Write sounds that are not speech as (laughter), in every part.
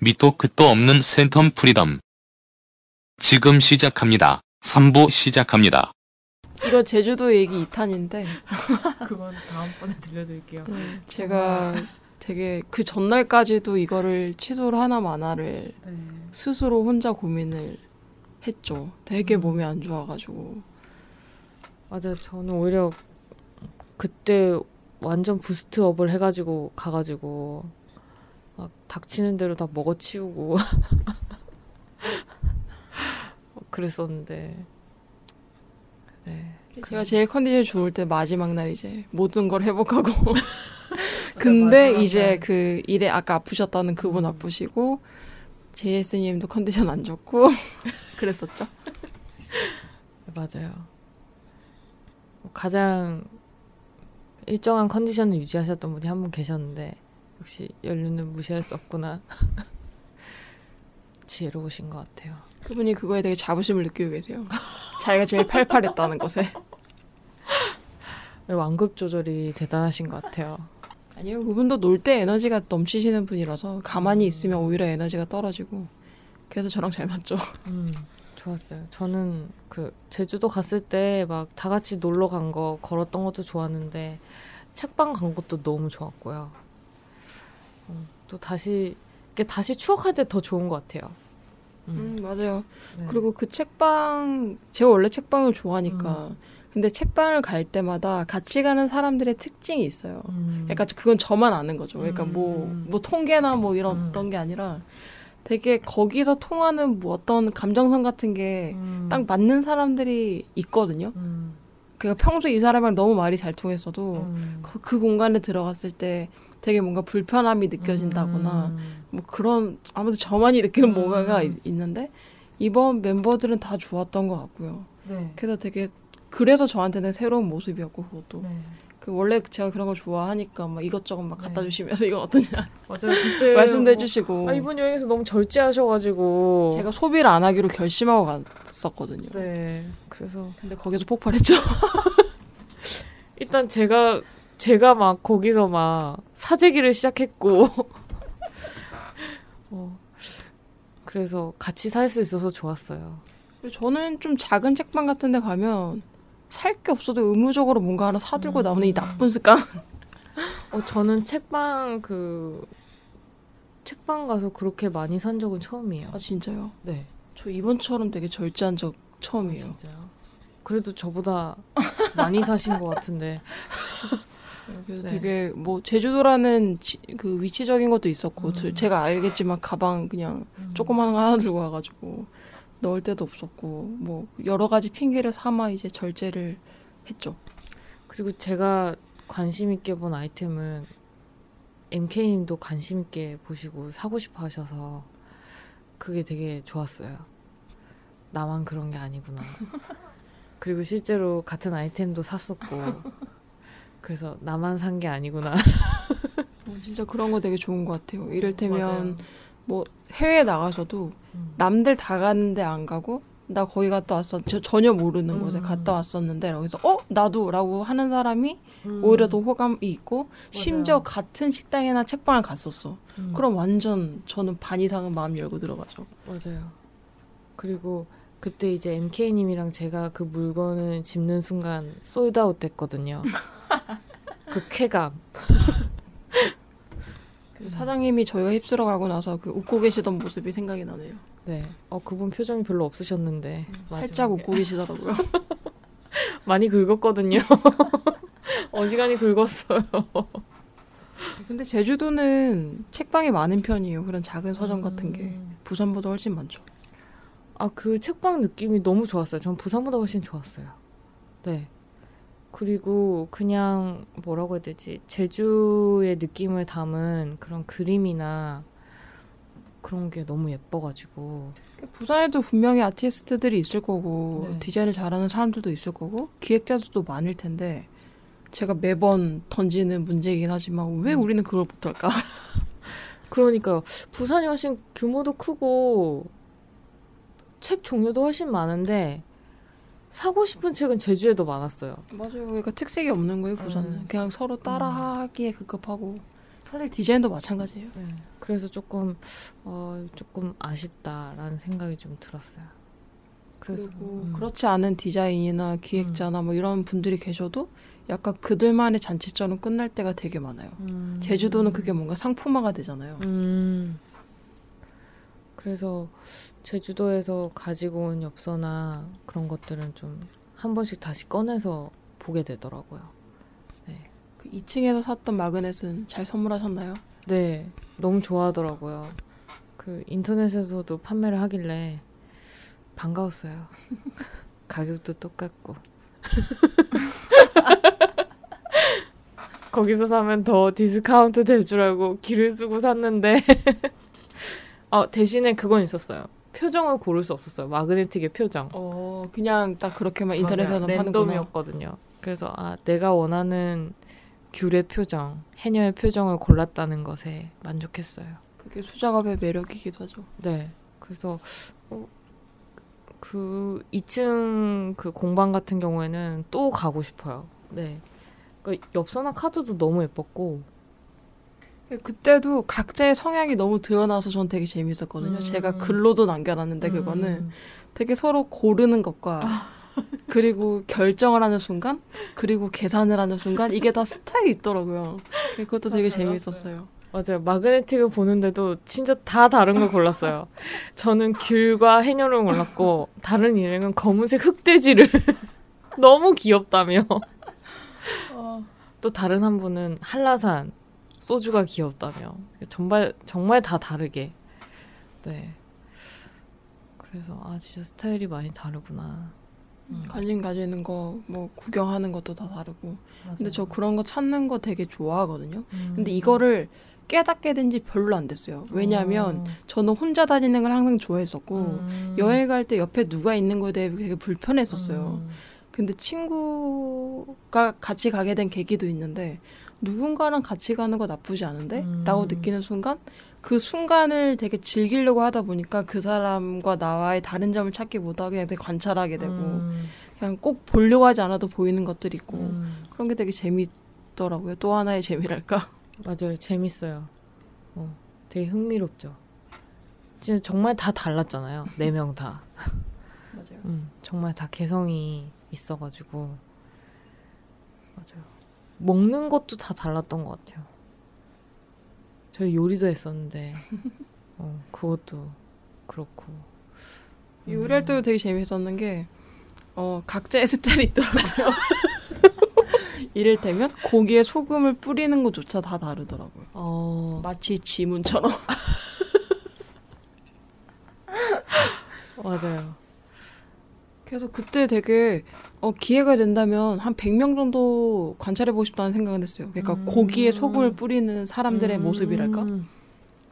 밑도 끝도 없는 센텀 프리덤. 지금 시작합니다. 3부 시작합니다. 이거 제주도 얘기 2탄인데 (laughs) 그건 다음번에 들려드릴게요. 음, 제가 되게 그 전날까지도 이거를 취소를 하나 마나를 네. 스스로 혼자 고민을 했죠. 되게 음. 몸이 안 좋아가지고 맞아요. 저는 오히려 그때 완전 boost up을 해가지고 가가지고 막 닥치는 대로 다 먹어치우고 (laughs) 그랬었는데 네. 제가 제일 컨디션 좋을 때 마지막 날 이제 모든 걸 회복하고 (laughs) (laughs) 근데 마지막 이제 날. 그 일에 아까 아프셨다는 그분 음. 아프시고 JS님도 컨디션 안 좋고 그랬었죠. 맞아요. 가장 일정한 컨디션을 유지하셨던 분이 한 분 계셨는데 역시 연륜은 무시할 수 없구나. (laughs) 지혜로우신 것 같아요. 그분이 그거에 되게 자부심을 느끼고 계세요. 자기가 제일 팔팔했다는 것에. 완급 조절이 대단하신 것 같아요. 아니요, 그분도 놀 때 에너지가 넘치시는 분이라서 가만히 있으면 오히려 에너지가 떨어지고 그래서 저랑 잘 맞죠. 음, 좋았어요. 저는 그 제주도 갔을 때 막 다 같이 놀러 간 거 걸었던 것도 좋았는데 책방 간 것도 너무 좋았고요. 음, 또 다시 이게 다시 추억할 때 더 좋은 것 같아요. 음, 맞아요. 네. 그리고 그 책방 제가 원래 책방을 좋아하니까 음. 근데 책방을 갈 때마다 같이 가는 사람들의 특징이 있어요. 음, 그러니까 그건 저만 아는 거죠. 그러니까 뭐 음. 뭐 통계나 뭐 이런 음. 어떤 게 아니라 되게 거기서 통하는 뭐 어떤 감정선 같은 게딱 음, 맞는 사람들이 있거든요. 음, 그러니까 평소에 이 사람이랑 너무 말이 잘 통했어도 음. 그, 그 공간에 들어갔을 때 되게 뭔가 불편함이 느껴진다거나 음. 뭐 그런 아무튼 저만이 느끼는 음. 뭔가가 있- 있는데 이번 멤버들은 다 좋았던 것 같고요. 네. 그래서 되게 그래서 저한테는 새로운 모습이었고 그것도 네. 그 원래 제가 그런 걸 좋아하니까 막 이것저것 막 갖다 네. 주시면서 이거 어떠냐 맞아요. 그때 (laughs) 말씀도 뭐, 해주시고 아, 이번 여행에서 너무 절제하셔가지고 제가 소비를 안 하기로 결심하고 갔었거든요. 네. 그래서 근데 거기서 폭발했죠. (laughs) 일단 제가 제가 막 거기서 막 사재기를 시작했고 (laughs) 어, 그래서 같이 살 수 있어서 좋았어요. 저는 좀 작은 책방 같은 데 가면 살 게 없어도 의무적으로 뭔가 하나 사들고 음. 나오는 이 나쁜 습관. (laughs) 어 저는 책방 그 책방 가서 그렇게 많이 산 적은 처음이에요. 아 진짜요? 네. 저 이번처럼 되게 절제한 적 처음이에요. 진짜요? 그래도 저보다 많이 사신 것 같은데. (laughs) 그래서 네. 되게 뭐 제주도라는 지- 그 위치적인 것도 있었고 음. 저- 제가 알겠지만 가방 그냥 조그마한 거 하나 들고 와가지고 넣을 데도 없었고 뭐 여러 가지 핑계를 삼아 이제 절제를 했죠. 그리고 제가 관심 있게 본 아이템은 MK님도 관심 있게 보시고 사고 싶어 하셔서 그게 되게 좋았어요. 나만 그런 게 아니구나. (laughs) 그리고 실제로 같은 아이템도 샀었고 그래서 나만 산 게 아니구나. 어, 진짜 그런 거 되게 좋은 것 같아요. 이를테면 뭐 해외 나가서도 음. 남들 다 가는데 안 가고 나 거기 갔다 왔어. 저 전혀 모르는 음. 곳에 갔다 왔었는데 그래서 어 나도라고 하는 사람이 음. 오히려 더 호감이 있고 심지어 같은 식당이나 책방을 갔었어. 음. 그럼 완전 저는 반 이상은 마음 열고 들어가죠. 맞아요. 그리고 그때 이제 MK님이랑 제가 그 물건을 집는 순간 솔드아웃 됐거든요. (laughs) (laughs) 그 쾌감. (laughs) 그 사장님이 저희가 휩쓸어 가고 나서 그 웃고 계시던 모습이 생각이 나네요. 네. 어, 그분 표정이 별로 없으셨는데. 살짝 마지막에. 웃고 계시더라고요. (laughs) 많이 긁었거든요. 어지간히 긁었어요. 근데 제주도는 책방이 많은 편이에요. 그런 작은 서점 같은 게 음. 부산보다 훨씬 많죠. 아, 그 책방 느낌이 너무 좋았어요. 전 부산보다 훨씬 좋았어요. 네. 그리고 그냥 뭐라고 해야 되지? 제주의 느낌을 담은 그런 그림이나 그런 게 너무 예뻐가지고. 부산에도 분명히 아티스트들이 있을 거고 네. 디자인을 잘하는 사람들도 있을 거고 기획자들도 많을 텐데 제가 매번 던지는 문제이긴 하지만 왜 음. 우리는 그걸 못할까? (laughs) 그러니까요. 부산이 훨씬 규모도 크고 책 종류도 훨씬 많은데 사고 싶은 책은 제주에 더 많았어요. 맞아요. 그러니까 특색이 없는 거예요. 부산은 음. 그냥 서로 따라하기에 급급하고 사실 디자인도 마찬가지예요. 네. 그래서 조금 어 조금 아쉽다라는 생각이 좀 들었어요. 그래서 음. 그렇지 않은 디자인이나 기획자나 뭐 이런 분들이 계셔도 약간 그들만의 잔치처럼 끝날 때가 되게 많아요. 음. 제주도는 그게 뭔가 상품화가 되잖아요. 음. 그래서 제주도에서 가지고 온 엽서나 그런 것들은 좀 한 번씩 다시 꺼내서 보게 되더라고요. 그 2층에서 샀던 마그넷은 잘 선물하셨나요? 네, 너무 좋아하더라고요. 그 인터넷에서도 판매를 하길래 반가웠어요. (laughs) 가격도 똑같고. (laughs) 거기서 사면 더 디스카운트 될 줄 알고 기를 쓰고 샀는데 (laughs) 어, 대신에 그건 있었어요. 표정을 고를 수 없었어요. magnetic의 표정. 어, 그냥 딱 그렇게만 인터넷에서. 파는구나. 랜덤이었거든요. 그래서 아 내가 원하는 귤의 표정, 해녀의 표정을 골랐다는 것에 만족했어요. 그게 수작업의 매력이기도 하죠. 네. 그래서 어, 그 2층 그 공방 같은 경우에는 또 가고 싶어요. 네. 그 엽서나 카드도 너무 예뻤고 그때도 각자의 성향이 너무 드러나서 전 되게 재밌었거든요. 음. 제가 글로도 남겨놨는데 그거는 음, 되게 서로 고르는 것과 (laughs) 그리고 결정을 하는 순간 그리고 계산을 하는 순간 이게 다 스타일이 있더라고요. 그것도 되게. 재밌었어요. 맞아요. 마그네틱을 보는데도 진짜 다 다른 걸 골랐어요. 저는 귤과 해녀를 골랐고 다른 일행은 검은색 흑돼지를 (laughs) 너무 귀엽다며. 또 다른 한 분은 한라산 소주가 귀엽다며. 정말 정말 다 다르게. 네. 그래서 아 진짜 스타일이 많이 다르구나. 음, 관심 가지는 거, 뭐 구경하는 것도 다 다르고. 근데 맞아요. 저 그런 거 찾는 거 되게 좋아하거든요. 음. 근데 이거를 깨닫게 된 지 별로 안 됐어요. 왜냐하면 저는 혼자 다니는 걸 항상 좋아했었고 음. 여행 갈 때 옆에 누가 있는 거에 대해 되게 불편했었어요. 음. 근데 친구가 같이 가게 된 계기도 있는데 누군가랑 같이 가는 거 나쁘지 않은데? 음. 라고 느끼는 순간 그 순간을 되게 즐기려고 하다 보니까 그 사람과 나와의 다른 점을 찾기보다 그냥 되게 관찰하게 되고 음. 그냥 꼭 보려고 하지 않아도 보이는 것들이 있고 음. 그런 게 되게 재밌더라고요. 또 하나의 재미랄까? (laughs) 맞아요. 재밌어요. 어, 되게 흥미롭죠. 진짜 정말 다 달랐잖아요. 네 (laughs) 명 다. 맞아요. 음, 정말 다 개성이 있어가지고 맞아요. 먹는 것도 다 달랐던 것 같아요. 저희 요리도 했었는데 (laughs) 어, 그것도 그렇고 요리할 때도 되게 재밌었는 게 어, 각자의 스타일이 있더라고요. (laughs) 이를테면 고기에 소금을 뿌리는 것조차 다 다르더라고요. 어, 마치 지문처럼. (laughs) 맞아요. 그래서 그때 되게 어, 기회가 된다면 한 100명 정도 관찰해보고 싶다는 생각은 했어요. 그러니까 음. 고기에 소금을 뿌리는 사람들의 음, 모습이랄까?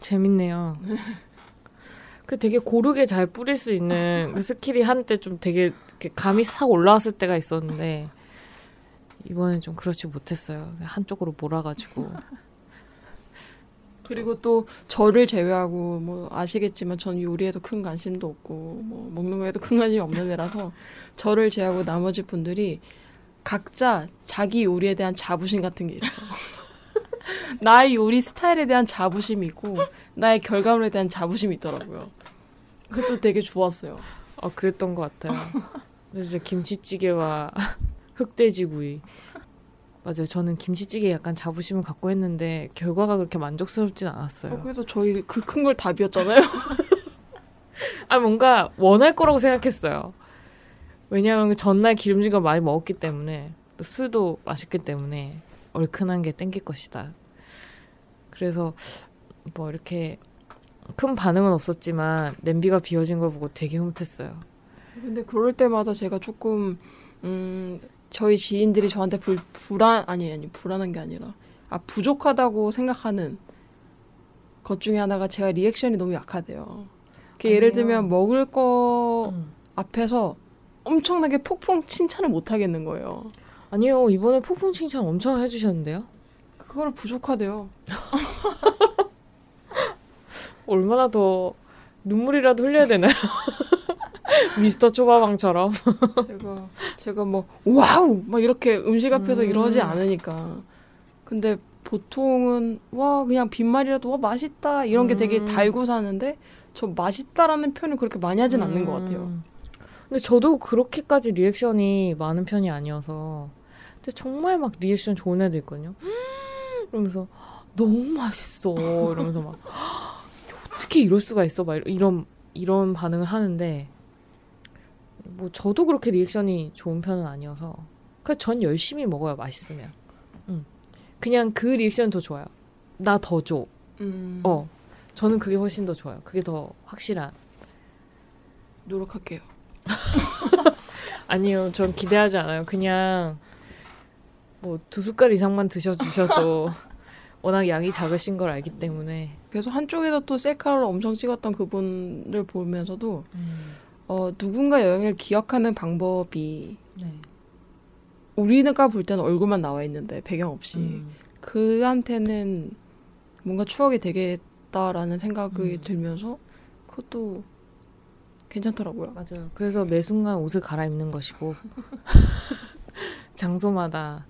재밌네요. 그 되게 고르게 잘 뿌릴 수 있는 그 skill이 한때 좀 되게 감이 싹 올라왔을 때가 있었는데 이번엔 좀 그렇지 못했어요. 한쪽으로 몰아가지고 그리고 또 저를 제외하고 뭐 아시겠지만 전 요리에도 큰 관심도 없고 뭐 먹는 거에도 큰 관심이 없는 애라서 (laughs) 저를 제외하고 나머지 분들이 각자 자기 요리에 대한 자부심 같은 게 있어요. (laughs) 나의 요리 스타일에 대한 자부심이 있고 나의 결과물에 대한 자부심이 있더라고요. 그것도 되게 좋았어요. 어 그랬던 것 같아요. (laughs) 진짜 김치찌개와 흑돼지구이 맞아요. 저는 김치찌개 약간 자부심을 갖고 했는데 결과가 그렇게 만족스럽진 않았어요. 어, 그래도 저희 그 큰걸다 비웠잖아요. (laughs) 아 뭔가 원할 거라고 생각했어요. 왜냐하면 그 전날 기름진 걸 많이 먹었기 때문에 또 술도 마셨기 때문에 얼큰한 게 땡길 것이다. 그래서 뭐 이렇게 큰 반응은 없었지만 냄비가 비워진 걸 보고 되게 흐뭇했어요. 근데 그럴 때마다 제가 조금 음 저희 지인들이 저한테 불 불안 아니 아니 불안한 게 아니라 아 부족하다고 생각하는 것 중에 하나가 제가 리액션이 너무 약하대요. 그 예를. 들면 먹을 거 음. 앞에서 엄청나게 폭풍 칭찬을 못 하겠는 거예요. 아니요 이번에 폭풍 칭찬 엄청 해주셨는데요. 그걸 부족하대요. (laughs) 얼마나 더 눈물이라도 흘려야 되나요? (laughs) (laughs) 미스터 초밥왕처럼. (laughs) 제가 제가 뭐 wow 막 이렇게 음식 앞에서 음. 이러지 않으니까. 근데 보통은 와 그냥 빈말이라도 와 맛있다 이런 게 되게 음. 달고 사는데 저 맛있다라는 표현을 그렇게 많이 하진 않는 것 같아요. 음. 근데 저도 그렇게까지 리액션이 많은 편이 아니어서 근데 정말 막 리액션 좋은 애들 있거든요. 음, (gasps) 이러면서 너무 맛있어 이러면서 막 (gasps) 어떻게 이럴 수가 있어 막 이런 이런 반응을 하는데 뭐 저도 그렇게 리액션이 좋은 편은 아니어서 그냥 전 열심히 먹어요 맛있으면. 음. 그냥 그 리액션 더 좋아요. 나 더 줘. 음, 어. 저는 그게 훨씬 더 좋아요. 그게 더 확실한. 노력할게요. (laughs) 아니요, 전 기대하지 않아요. 그냥 뭐 두 숟갈 이상만 드셔주셔도 (laughs) 워낙 양이 작으신 걸 알기 때문에. 그래서 한쪽에서 또 셀카를 엄청 찍었던 그분을 보면서도 어, 누군가 여행을 기억하는 방법이 네. 우리가 볼 때는 얼굴만 나와 있는데 배경 없이 음. 그한테는 뭔가 추억이 되겠다라는 생각이 음. 들면서 그것도 괜찮더라고요. 맞아요. 그래서 매 순간 옷을 갈아입는 것이고 (laughs) 장소마다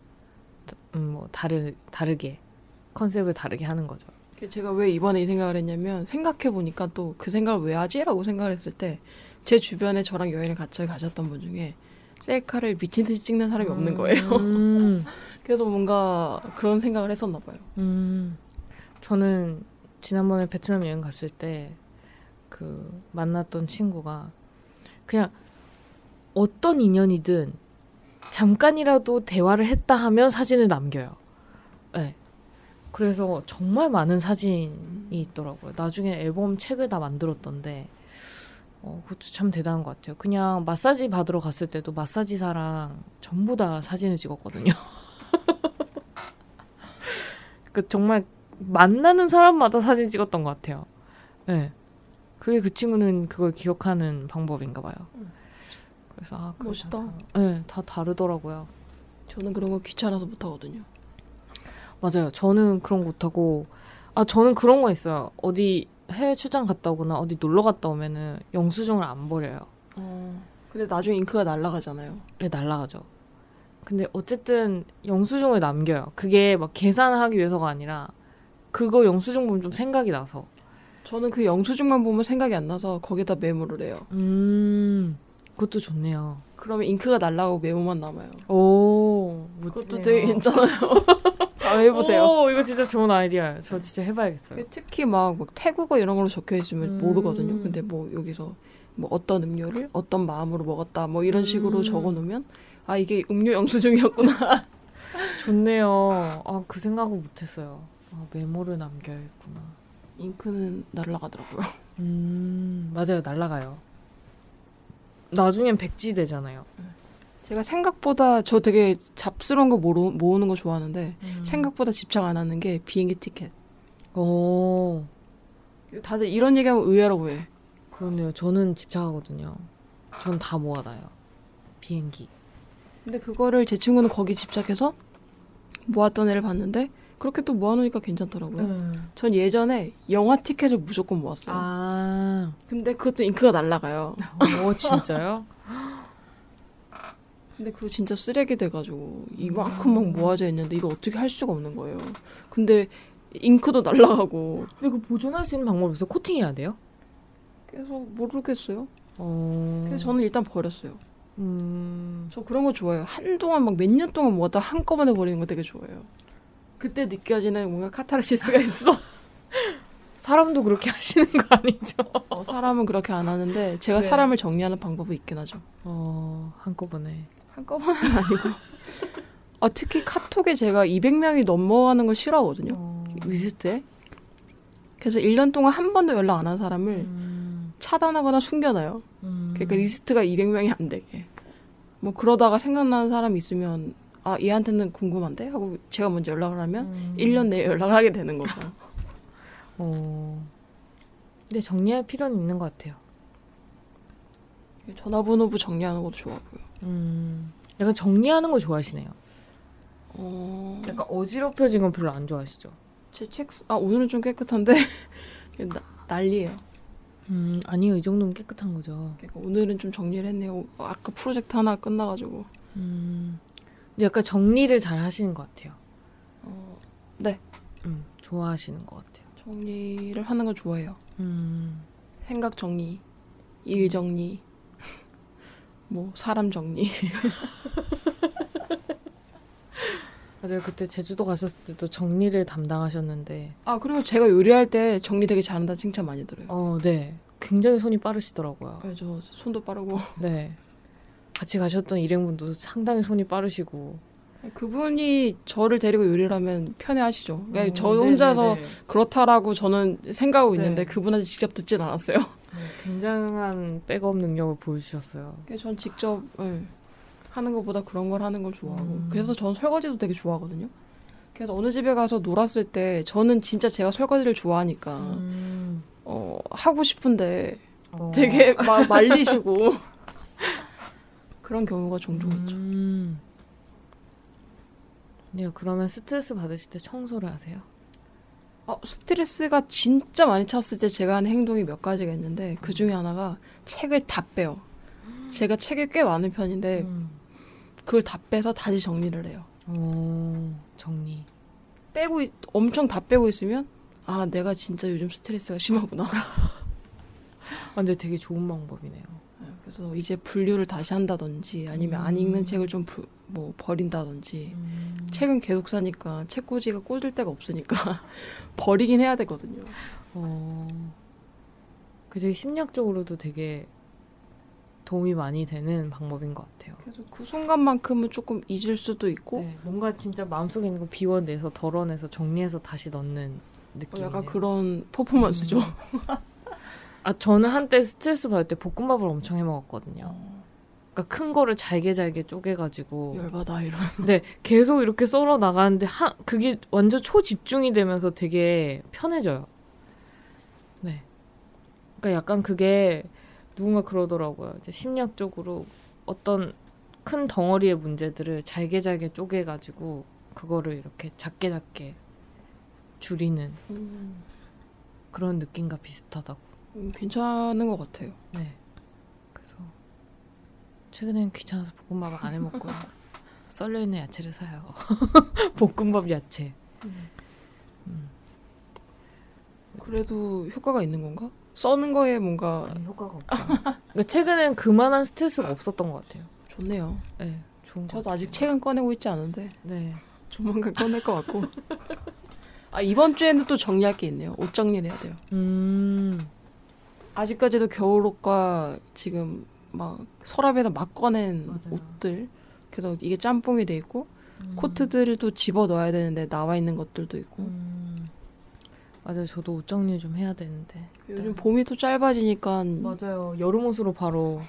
음, 뭐 다르 다르게 컨셉을 다르게 하는 거죠. 제가 왜 이번에 이 생각을 했냐면 생각해 보니까 또 그 생각을 왜 하지라고 생각을 했을 때 제 주변에 저랑 여행을 같이 가셨던 분 중에 셀카를 미친 듯이 찍는 사람이 없는 거예요. (laughs) 음. 그래서 뭔가 그런 생각을 했었나 봐요. 음, 저는 지난번에 베트남 여행 갔을 때 그 만났던 친구가 그냥 어떤 인연이든 잠깐이라도 대화를 했다 하면 사진을 남겨요. 네. 그래서 정말 많은 사진이 있더라고요. 나중에 앨범 책을 다 만들었던데, 어, 그것도 참 대단한 것 같아요. 그냥 마사지 받으러 갔을 때도 마사지사랑 전부 다 사진을 찍었거든요. (laughs) 그 정말 만나는 사람마다 사진 찍었던 것 같아요. 네. 그게 그 친구는 그걸 기억하는 방법인가 봐요. 그래서 아, 멋있다. 다, 다- 네, 다 다르더라고요. 저는 그런 거 귀찮아서 못 하거든요. 맞아요. 저는 그런 거 못 하고 아 저는 그런 거 있어요. 어디 해외 출장 갔다 오거나 어디 놀러 갔다 오면은 영수증을 안 버려요. 어, 근데 나중에 잉크가 날아가잖아요. 네, 날라가죠. 근데 어쨌든 영수증을 남겨요. 그게 막 계산하기 위해서가 아니라 그거 영수증 보면 좀 생각이 나서. 저는 그 영수증만 보면 생각이 안 나서 거기다 메모를 해요. 음, 그것도 좋네요. 그러면 잉크가 날아가고 메모만 남아요. 오, 그것도 멋지네요. 되게 괜찮아요. (laughs) 다음에 해보세요. 오, 이거 진짜 좋은 아이디어예요. 저 진짜 해봐야겠어요. 특히 막, 막 태국어 이런 걸로 적혀 있으면 음. 모르거든요. 근데 뭐 여기서 뭐 어떤 음료를 어떤 마음으로 먹었다 뭐 이런 식으로 음. 적어 놓으면 아 이게 음료 영수증이었구나. (laughs) 좋네요. 아, 그 생각은 못했어요. 아, 메모를 남겨야겠구나. 잉크는 날아가더라고요. 음, 맞아요. 날라가요. 나중엔 백지 되잖아요. 제가 생각보다 저 되게 잡스러운 거 모르, 모으는 거 좋아하는데 음. 생각보다 집착 안 하는 게 비행기 티켓. 오, 다들 이런 얘기하면 의외라고 해. 그렇네요. 저는 집착하거든요. 전 다 모아놔요. 비행기. 근데 그거를 제 친구는 거기 집착해서 모았던 애를 봤는데 그렇게 또 모아놓으니까 괜찮더라고요. 전 예전에 영화 티켓을 무조건 모았어요. 아, 근데 그것도 잉크가 날아가요. 오, 진짜요? (laughs) 근데 그거 진짜 쓰레기 돼가지고 이만큼 막 모아져 있는데 이걸 어떻게 할 수가 없는 거예요. 근데 잉크도 날아가고 근데 그 보존할 수 있는 방법이 있어요? 코팅해야 돼요? 그래서 모르겠어요. 어. 그래서 저는 일단 버렸어요. 음, 저 그런 거 좋아해요. 한동안 막 몇 년 동안 모았다 한꺼번에 버리는 거 되게 좋아해요. 그때 느껴지는 뭔가 카타르시스가 있어. (laughs) (laughs) 사람도 그렇게 하시는 거 아니죠? 어, 사람은 그렇게 안 하는데 제가 네. 사람을 정리하는 방법이 있긴 하죠. 어, 한꺼번에. 한꺼번은 (laughs) 아니고. 아, 특히 카톡에 제가 200명이 넘어가는 걸 싫어하거든요. 어. 리스트에. 그래서 1년 동안 한 번도 연락 안 한 사람을 음, 차단하거나 숨겨놔요. 음. 그러니까 리스트가 200명이 안 되게. 뭐 그러다가 생각나는 사람이 있으면 아 얘한테는 궁금한데 하고 제가 먼저 연락을 하면 음. 1년 내에 연락을 하게 되는 거죠. (laughs) 어. 근데 정리할 필요는 있는 것 같아요. 전화번호부 정리하는 것도 좋아하고요. 음. 약간 정리하는 거 좋아하시네요. 어, 약간 어지럽혀진 건 별로 안 좋아하시죠? 제 책, 아 오늘은 좀 깨끗한데 (laughs) 나, 난리예요. 음, 아니요. 이 정도면 깨끗한 거죠. 그러니까 오늘은 좀 정리를 했네요. 아까 프로젝트 하나 끝나가지고 음. 근데 약간 정리를 잘 하시는 것 같아요. 어, 네. 음, 좋아하시는 것 같아요. 정리를 하는 거 좋아해요. 음, 생각 정리, 일 정리, 뭐 사람 정리. (laughs) 맞아요. 그때 제주도 가셨을 때도 정리를 담당하셨는데, 아 그리고 제가 요리할 때 정리 되게 잘한다 칭찬 많이 들어요. 어, 네. 굉장히 손이 빠르시더라고요. 네, 저 손도 빠르고 네. 같이 가셨던 일행분도 상당히 손이 빠르시고. 그분이 저를 데리고 요리를 하면 편해하시죠. 그러니까 어, 저 네네네. 혼자서 그렇다라고 저는 생각하고 네. 있는데 그분한테 직접 듣진 않았어요. (laughs) 네, 굉장한 백업 능력을 보여주셨어요. 그래서 전 직접 예, 하는 것보다 그런 걸 하는 걸 좋아하고 음. 그래서 전 설거지도 되게 좋아하거든요. 그래서 어느 집에 가서 놀았을 때 저는 진짜 제가 설거지를 좋아하니까 음, 어, 하고 싶은데 어. 되게 막 말리시고 (laughs) 그런 경우가 종종 있죠. 음. 네, 그러면 스트레스 받으실 때 청소를 하세요? 어, 스트레스가 진짜 많이 찼을 때 제가 하는 행동이 몇 가지가 있는데 그 중에 하나가 책을 다 빼요. 제가 책이 꽤 많은 편인데 음. 그걸 다 빼서 다시 정리를 해요. 오, 정리. 빼고 있- 엄청 다 빼고 있으면 아 내가 진짜 요즘 스트레스가 심하구나. (laughs) 아, 근데 되게 좋은 방법이네요. 그래서 이제 분류를 다시 한다든지 아니면 안 읽는 책을 좀 뭐 버린다든지 음. 책은 계속 사니까 책꽂이가 꽂을 데가 없으니까 (laughs) 버리긴 해야 되거든요. 어, 그 되게 심리학적으로도 되게 도움이 많이 되는 방법인 것 같아요. 그래서 그 순간만큼은 조금 잊을 수도 있고 네, 뭔가 진짜 마음속에 있는 거 비워내서 덜어내서 정리해서 다시 넣는 어, 느낌이에요. 약간 그런 퍼포먼스죠. 아 저는 한때 스트레스 받을 때 볶음밥을 엄청 해 먹었거든요. 그러니까 큰 거를 잘게 잘게 쪼개가지고 열받아 이런. 네 계속 이렇게 썰어 나가는데 한 그게 완전 초집중이 되면서 되게 편해져요. 네. 그러니까 약간 그게 누군가 그러더라고요. 이제 심리학적으로 어떤 큰 덩어리의 문제들을 잘게 잘게 쪼개가지고 그거를 이렇게 작게 작게 줄이는 그런 느낌과 비슷하다고. 음, 괜찮은 것 같아요. 네. 그래서 최근엔 귀찮아서 볶음밥을 안 해 먹고요. (laughs) 썰려 있는 야채를 사요. (laughs) 볶음밥 야채. 그래도 효과가 있는 건가? 써는 거에 뭔가 아니, 효과가 없죠. 그러니까 최근엔 그만한 스트레스가 없었던 것 같아요. 좋네요. 네, 좋은 것 저도 같아요. 아직 책은 꺼내고 있지 않은데 네. 조만간 꺼낼 것 같고. (laughs) 아 이번 주에는 또 정리할 게 있네요. 옷 정리를 해야 돼요. 음. 아직까지도 겨울옷과 지금 막 서랍에다 막 꺼낸 맞아요. 옷들. 그래서 이게 짬뽕이 돼 있고 음. 코트들도 집어 넣어야 되는데 나와 있는 것들도 있고. 음. 맞아요. 저도 옷 정리 좀 해야 되는데. 요즘 봄이 또 짧아지니까 맞아요. 여름 옷으로 바로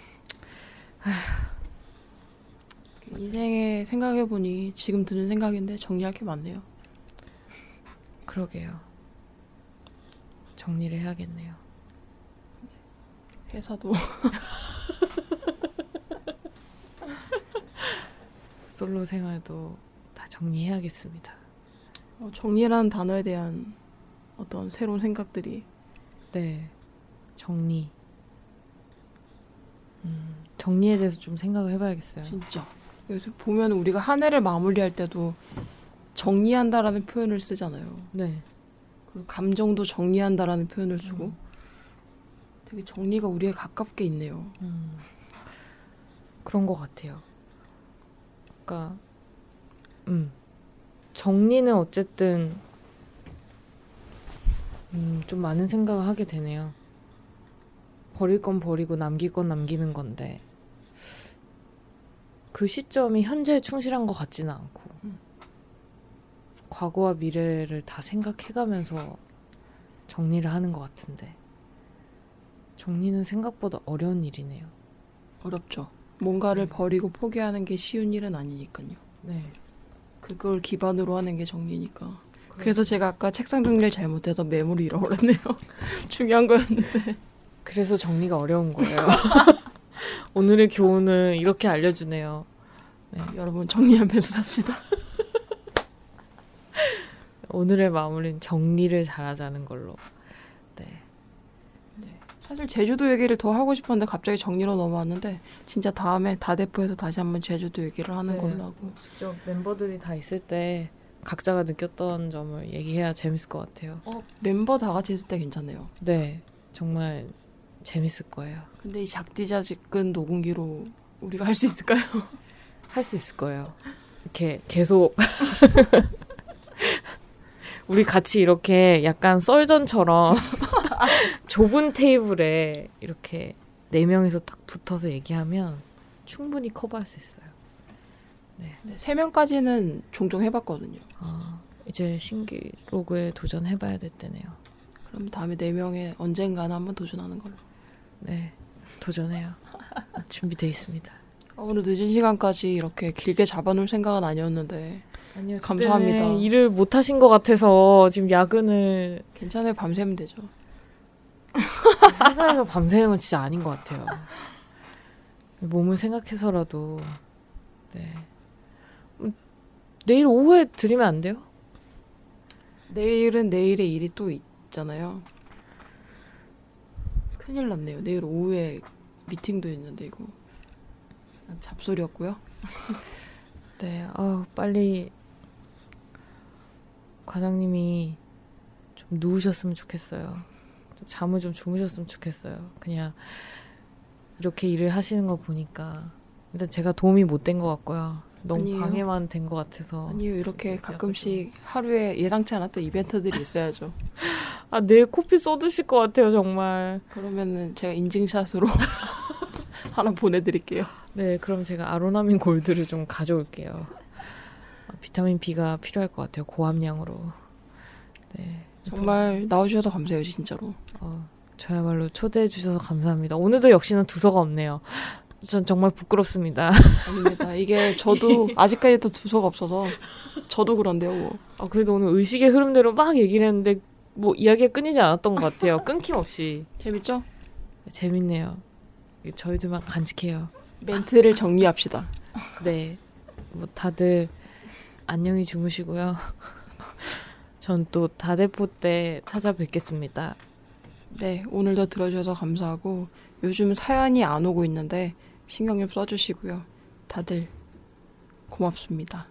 인생에 생각해 보니 지금 드는 생각인데 정리할 게 많네요. 그러게요. 정리를 해야겠네요. 회사도 (laughs) 솔로 생활도 다 정리해야겠습니다. 어, 정리라는 단어에 대한 어떤 새로운 생각들이 네. 정리. 음, 정리에 대해서 좀 생각을 해봐야겠어요. 진짜 그래서 보면 우리가 한 해를 마무리할 때도 정리한다라는 표현을 쓰잖아요. 네. 그리고 감정도 정리한다라는 표현을 쓰고 음. 되게 정리가 우리에 가깝게 있네요. 음, 그런 것 같아요. 그러니까, 음, 정리는 어쨌든 음, 좀 많은 생각을 하게 되네요. 버릴 건 버리고 남길 건 남기는 건데 그 시점이 현재에 충실한 것 같지는 않고 음. 과거와 미래를 다 생각해가면서 정리를 하는 것 같은데 정리는 생각보다 어려운 일이네요. 어렵죠. 뭔가를 네. 버리고 포기하는 게 쉬운 일은 아니니까요. 네. 그걸 기반으로 하는 게 정리니까. 그래서 제가 아까 책상 정리를 잘못해서 메모를 잃어버렸네요. (laughs) 중요한 거였는데. 그래서 정리가 어려운 거예요. (laughs) 오늘의 교훈은 이렇게 알려주네요. 여러분 정리하면서 삽시다. (laughs) 오늘의 마무리는 정리를 잘하자는 걸로. 네. 사실 제주도 얘기를 더 하고 싶었는데 갑자기 정리로 넘어왔는데 진짜 다음에 다대포에서 다시 한번 제주도 얘기를 하는 네. 걸로 하고 직접 멤버들이 다 있을 때 각자가 느꼈던 점을 얘기해야 재밌을 것 같아요. 어, 멤버 다 같이 있을 때 괜찮네요. 네, 정말 재밌을 거예요. 근데 이 작디자직근 녹음기로 우리가 할 수 있을까요? (laughs) 할 수 있을 거예요. 이렇게 계속 (laughs) 우리 같이 이렇게 약간 썰전처럼 (laughs) (laughs) 좁은 테이블에 이렇게 네 명이서 딱 붙어서 얘기하면 충분히 커버할 수 있어요. 네, 세 명까지는 종종 해봤거든요. 아, 이제 신기록에 도전해봐야 될 때네요. 그럼 다음에 네 명에 언젠가는 한번 도전하는 걸로. 네, 도전해요. (laughs) 준비돼 있습니다. 어, 오늘 늦은 시간까지 이렇게 길게 잡아놓을 생각은 아니었는데 아니요, 감사합니다. 일을 못 하신 것 같아서 지금 야근을 괜찮아요. 밤새면 되죠. 회사에서 밤새는 건 진짜 아닌 것 같아요. 몸을 생각해서라도 네. 음, 내일 오후에 드리면 안 돼요? 내일은 내일의 일이 또 있잖아요. 큰일 났네요. 내일 오후에 미팅도 있는데 이거 잡소리였고요. (laughs) 네, 아 빨리 과장님이 좀 누우셨으면 좋겠어요. 좀 잠을 좀 주무셨으면 좋겠어요. 그냥 이렇게 일을 하시는 거 보니까 일단 제가 도움이 못 된 것 같고요. 너무 아니에요. 방해만 된 것 같아서. 아니요 이렇게 가끔씩 하루에 예상치 않았던 이벤트들이 있어야죠. (laughs) 아, 내일 코피 쏟으실 것 같아요, 정말. 그러면은 제가 인증샷으로 (laughs) 하나 보내드릴게요. 네, 그럼 제가 아로나민 골드를 좀 가져올게요. 아, 비타민 B가 필요할 것 같아요, 고함량으로. 네. 정말 나와주셔서 감사해요 진짜로. 어, 저야말로 초대해 주셔서 감사합니다. 오늘도 역시나 두서가 없네요. 전 정말 부끄럽습니다. 아닙니다. 이게 저도 (laughs) 아직까지 도 두서가 없어서 저도 그런데요. 뭐. 아, 그래도 오늘 의식의 흐름대로 막 얘기를 했는데 뭐 이야기가 끊이지 않았던 것 같아요. 끊김없이. 재밌죠? 재밌네요. 저희들만 간직해요. 멘트를 정리합시다. 네. 뭐 다들 안녕히 주무시고요. 전 또 다대포 때 찾아뵙겠습니다. 네, 오늘도 들어주셔서 감사하고 요즘 사연이 안 오고 있는데 신경 좀 써주시고요. 다들 고맙습니다.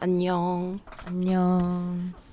안녕. 안녕.